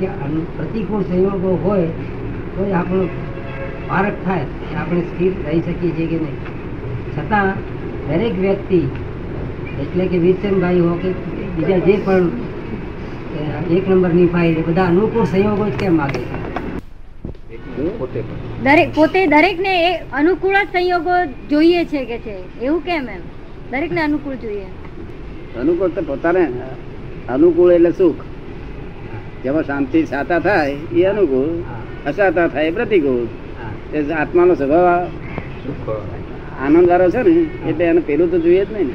કે પ્રતિકૂળ સંયોગો હોય તો જ આપણો પારક થાય આપણે સ્થિર રહી શકીએ છીએ કે નહીં. છતાં દરેક વ્યક્તિ એટલે કે વીરચંદભાઈ હો કે બીજા જે પણ એક નંબરની ફાઇલ બધા અનુકૂળ સંયોગો જ કેમ માગે છે? દરેક પોતે દરેકને એ અનુકૂળ જ સંયોગો જોઈએ છે કે છે. એવું કેમ એમ? દરેકને અનુકૂળ જોઈએ. અનુકૂળ તો પોતાને અનુકૂળ એટલે સુખ. જેમાં શાંતિ સાતા થાય એ અનુકૂળ અસાતા થાય એ પ્રતિકૂળ. આત્માનો સ્વભાવ આનંદ વાળો છે ને એટલે એને પેલું તો જોઈએ જ નહીં ને.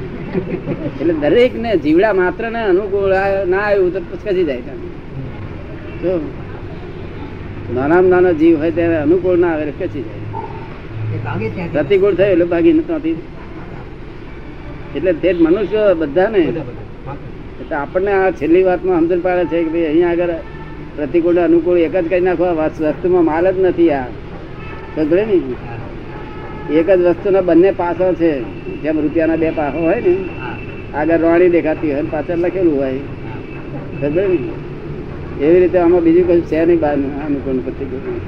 એટલે દરેક ને જીવડા માત્ર ને અનુકૂળ ના આવ્યું તો ખસી જાય. જો નાનામાં નાનો જીવ હોય ત્યારે અનુકૂળ ના આવે ખસી જાય. પ્રતિકૂળ થયું એટલે ભાગી નથી એટલે તે મનુષ્ય બધાને. એટલે આપણને આ છેલ્લી વાતમાં સમજણ પાડે છે કે ભાઈ અહીંયા આગળ પ્રતિકૂળ, અનુકૂળ એક જ કરી નાખો, આ વસ્તુમાં માલ જ નથી આ. સમજે ને? એક જ વસ્તુના બંને પાસો છે. જેમ રૂપિયાના બે પાસો હોય ને, આગળ રોણી દેખાતી હોય પાછળ લખેલું હોય. સમજે ને? એવી રીતે આમાં બીજું કશું છે નહીં બહાર અનુકૂળ પ્રતિકૂળ.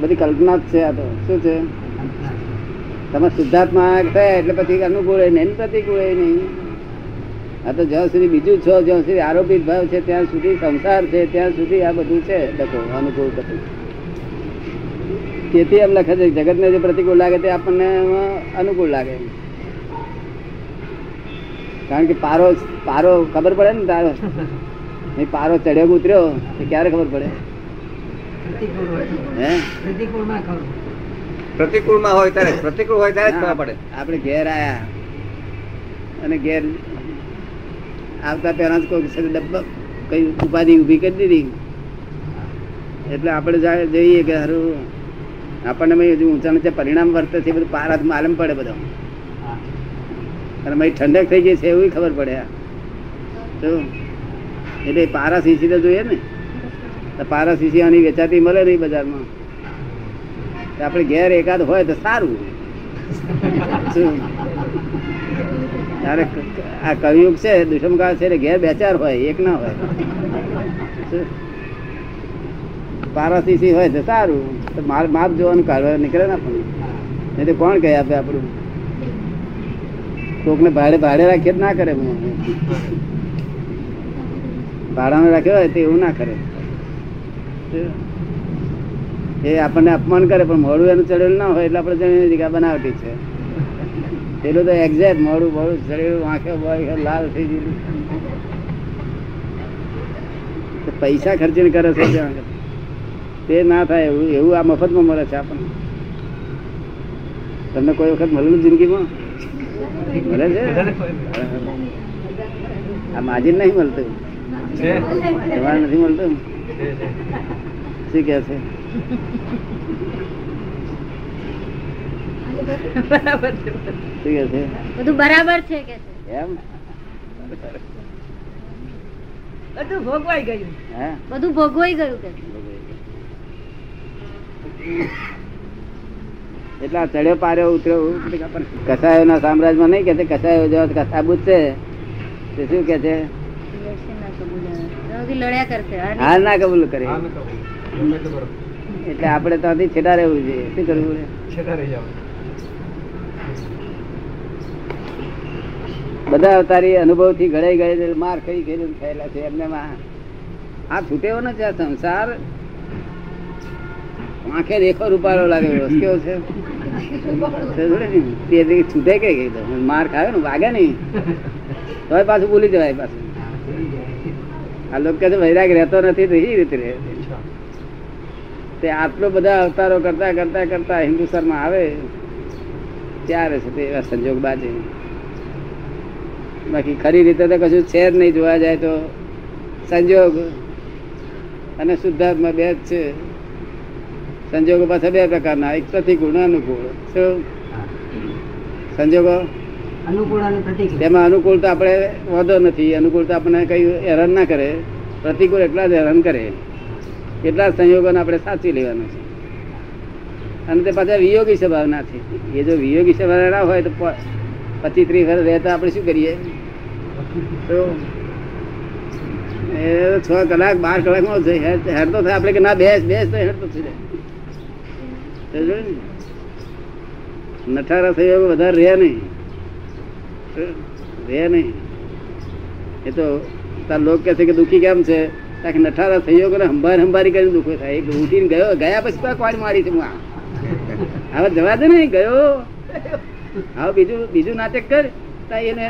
બધી કલ્પના જ છે આ તો. શું છે? તમે શુદ્ધાત્મા થયા એટલે પછી અનુકૂળ હોય નહીં પ્રતિકૂળ હોય નહીં. આ તો જ્યાં સુધી બીજું છો જ્યાં સુધી આરોપિત ભાવ છે ત્યાં સુધી સંસાર છે ત્યાં સુધી આ બધું છે. લખો અનુકૂળ પ્રતિકૂળ તેથી એમ લખે છે જગતને જે પ્રતિકૂળ લાગે તે આપણને એમાં અનુકૂળ લાગે. કારણ કે પારો પારો ખબર પડે ને તારો? એ પારો ચડ્યો ઉતર્યો? એ ક્યારે ખબર પડે? પ્રતિકૂળમાં હે? પ્રતિકૂળમાં હોય ત્યારે પ્રતિકૂળ હોય ત્યારે જ ખબર પડે. આપણે ઘેર આયા. અને ઘેર આવતા પહેલા જ કોઈ કઈ ઉપાધિ ઊભી કરી દીધી. એટલે આપણે જોઈએ કે સારું આપણને હજુ ઊંચા નીચે પરિણામ વર્તે છે બધું પારાત માલમ પડે બધો. અને ઠંડક થઈ ગઈ છે, એવું ખબર પડે. તો એટલે પારા સીસી તો જોઈએ ને. તો પારા સીસી આની વેચાતી મળે નહીં બજારમાં. આપણે ઘેર એકાદ હોય તો સારું. શું? ત્યારે આ કવિયુગ છે, દુષ્મકાળ છે એટલે ઘેર બેચાર હોય, એક ના હોય? પારાસીસી હોય તો સારું, તો માપ માપ જોવાનું કાઢવા નીકળે ને આપણને એટલે કોણ કહે આપે આપણું? કોકને ભાડે ભાડે રાખીએ ના કરે ભાડામાં રાખ્યો હોય તો એવું ના કરે. એ આપણને અપમાન કરે, પણ મોડું એનું ચડેલું ના હોય એટલે આપણે કે બનાવટી છે. પેલું તો એક્ઝેક્ટ મોડું મોડું શરીર આંખે વાંખે લાલ થઈ ગયેલું. પૈસા ખર્ચીને કરે છે તે ના થાય એવું એવું આ મફતમાં મળે છે આપણને. તમને કોઈ વખત મળેલું જિંદગીમાં? મળે છે? આ માજીન નહીં મળતું? તમારે નથી મળતું. શું કે છે? શું છે. બધું બરાબર છે કે એમ? બધું ભોગવાઈ ગયું. બધું ભોગવાઈ ગયું કે એટલા ચડ્યો પાર્યો ઉતર્યો કસાયો ના સામ્રાજ્યમાં નહીં કે કસાયો જેવા કસાબુત છે. તે શું કે છે? હાર ના કબૂલ કરે. એટલે આપણે ત્યાંથી છેટા રહેવું જોઈએ. શું કરવું? છેટા રહી જાઓ. બધા અવતારી અનુભવથી ઘડાઈ ગયે માર ખાઈ ગયેલું થયેલા છે. એમને આ છૂટેવો નથી આ સંસાર આંખે દેખો રૂપાળો લાગે કેવો છે. તે છૂટે કે ગઈ માર ખાયો ને વાગે નહીં. તો પાછું ભૂલી જવાય પાછું. આ લોકો છે વૈરાગ રહેતો નથી તો એ રીતે રહે. તે આટલો બધા અવતારો કરતા કરતા કરતા હિન્દુસ્તાનમાં આવે ત્યારે છે તે એવા સંજોગ બાજે. બાકી ખરી રીતે તો કશું છે જ નહીં જોવા જાય તો સંજોગ અને શુદ્ધાત્મા બે જ છે. સંજોગો પાછા બે પ્રકારના એક પ્રતિકૂળ અને અનુકૂળ. શું? સંજોગો? તેમાં અનુકૂળ તો આપણે વાંધો નથી. અનુકૂળ તો આપણને કઈ હેરાન ના કરે. પ્રતિકૂળ એટલા જ હેરાન કરે. કેટલા સંયોગોને આપણે સાચવી લેવાનું છે. અને તે પાછા વિયોગી સ્વભાવના છે. એ જો વિયોગી સ્વભાવ ના હોય તો પચીસ ત્રીસ વર્ષ રહેતા આપણે શું કરીએ? એ છ કલાક, બાર કલાકમાં છે હેડ હેડ તો થાય. આપણે કે ના, બેસ બેસ તો હેરતો થઈ જાય. નઠારા થઈ નઠારા વધારે રહે નહીં. રહે નહીં. એ તો તાર લોક કહે છે કે દુઃખી કેમ છે? તાકે નઠારા થઈ ગયો હંભાર હંભારી કરીને દુઃખો થાય. એક ઉઠીને ગયો ગયા પછી તો કોણ મારી છે? હવે જવા દે ને ગયો. હવે બીજું બીજું નાટક કર. એને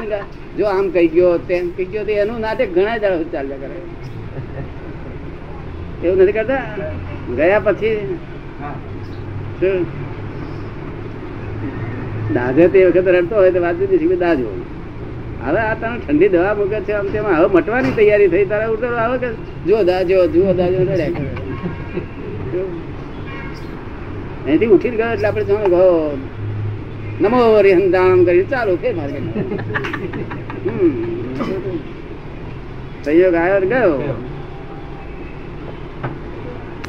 જો આમ કહી ગયો તેમ કહી ગયો એનું નાટક ઘણા જણા ચાલ્યા કરે. એવું નથી કરતા? ગયા પછી દાજે તે વખત રડતો હોય તો વાત જુદી દાજો હવે આ તને ઠંડી દવા મૂકે છે આમ તેમાં હવે મટવાની તૈયારી થઈ તારા ઉતર આવે કે જો દાજો જુઓ દાજો રડ્યા કરે? અહીંથી ઉઠી ગયો એટલે આપણે જાણે ગયો. નમો હરિહંદામ કરી ચાલુ ફેર મારે સંયોગ આવ્યો ગયો.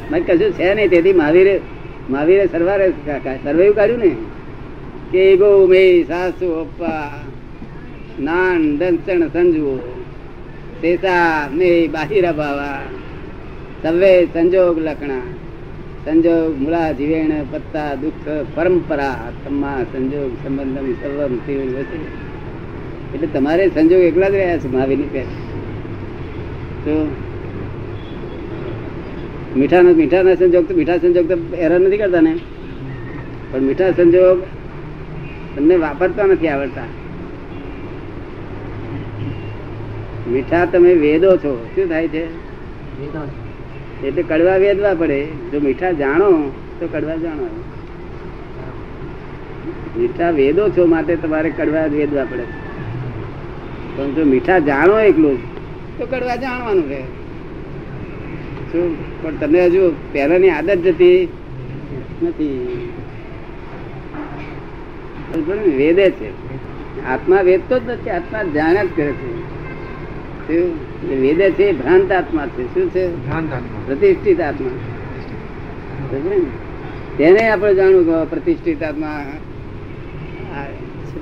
મારે કશું છે નહીં તેથી મહાવીરે મહાવીરે સરવારે સર્વે કાઢ્યું ને કે ગો મે સાસુ અપ્પા નાન દંસણ સંજુ શેષા મે બાહિરા બાવા સવે સંજોગ લખણા. સંજોગ મૂળા જીવેણ પત્તા દુઃખ પરંપરા તમા સંજોગ સંબંધમ સર્વમ તીવ્ર એટલે તમારે સંજોગ એકલા જ રહ્યા છે, મહાવીરની પેટ તો મીઠાનો મીઠાના સંજોગ તો મીઠા સંજોગ તો હેરાન નથી કરતા ને? પણ મીઠા સંજોગ તમને વાપરતા નથી આવડતા. મીઠા તમે વેદો છો. શું થાય છે? વેદો એટલે કડવા વેદવા પડે. જો મીઠા જાણો, તો કડવા જાણો. મીઠા વેદો છો માટે તમારે કડવા વેદવા પડે. પણ જો મીઠા જાણો એકલું, તો કડવા જાણવાનું રહે. શું પણ તમને હજુ પહેલાની આદત જતી નથી. વેદે છે. આત્મા વેદતો જ નથી, આત્મા જાણ્યા જ કરે છે. વેદે છે ભ્રાંત આત્મા છે. શું છે? પ્રતિષ્ઠિત આત્મા. તેને આપણે જાણવું કે પ્રતિષ્ઠિત આત્મા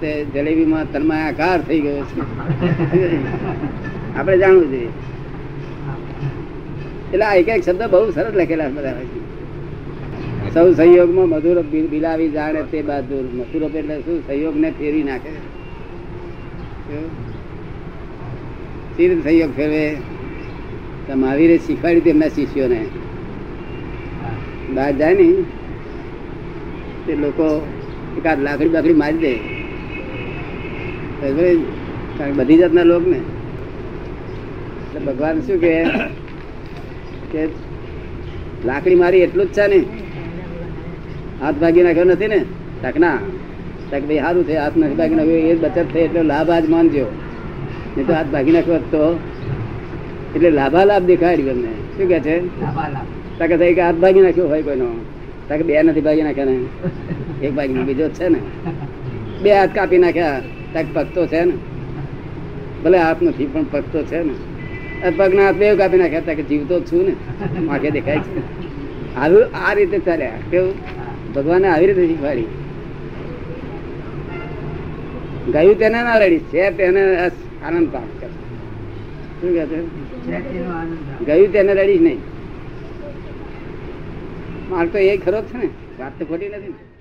તે જલેબીમાં તન્માયાકાર થઈ ગયો છે. આપણે જાણવું જોઈએ. એટલે આ એક એક શબ્દ બહુ સરસ લખેલા બધા. સૌ સંયોગમાં મધુર બિલાવી જાણે તે બહાદુર. મથુર એટલે શું? સહયોગને ફેરી નાખે. સી રીતે સંયોગ ફેરવે મહાવીરે શીખવાડ્યું તેમના શિષ્યોને બહાર જાય ને તે લોકો એકાદ લાકડી બાકડી મારી દે? કારણ બધી જાતના લોક ને ભગવાન શું કે લાકડી મારી એટલું જ છે ને, હાથ ભાગી નાખ્યો નથી ને, ટકના. ટક ભાઈ સારું છે હાથ નથી ભાગી નાખ્યો, એ બચત થઈ એટલે લાભ આજ માનજો. નહીં તો હાથ ભાગી નાખ્યો તો. એટલે લાભાલાભ દેખાય એમને. શું કે છે. તકે કે હાથ ભાગી નાખ્યો હોય કોઈનો. તકે બે નથી ભાગી નાખ્યા ને. એક ભાગી બીજો છે ને. બે હાથ કાપી નાખ્યા. તક પગ તો છે ને. ભલે હાથ નથી પણ પગ તો છે ને. પગના હાથ બે કાપી નાખ્યા. તકે જીવતો છું ને. આંખે દેખાય છે. આવું આ રીતે ચાલ્યા. કેવું? ભગવાને આવી રીતે શીખવાડી. ગયું તેને ના રડી. છે તેને આનંદ પ્રાપ્ત કરશે શું કહે છે. ગયું તેને રડીશ નહીં. માર તો એ ખરો છે ને. વાત તો ખોટી નથી ને.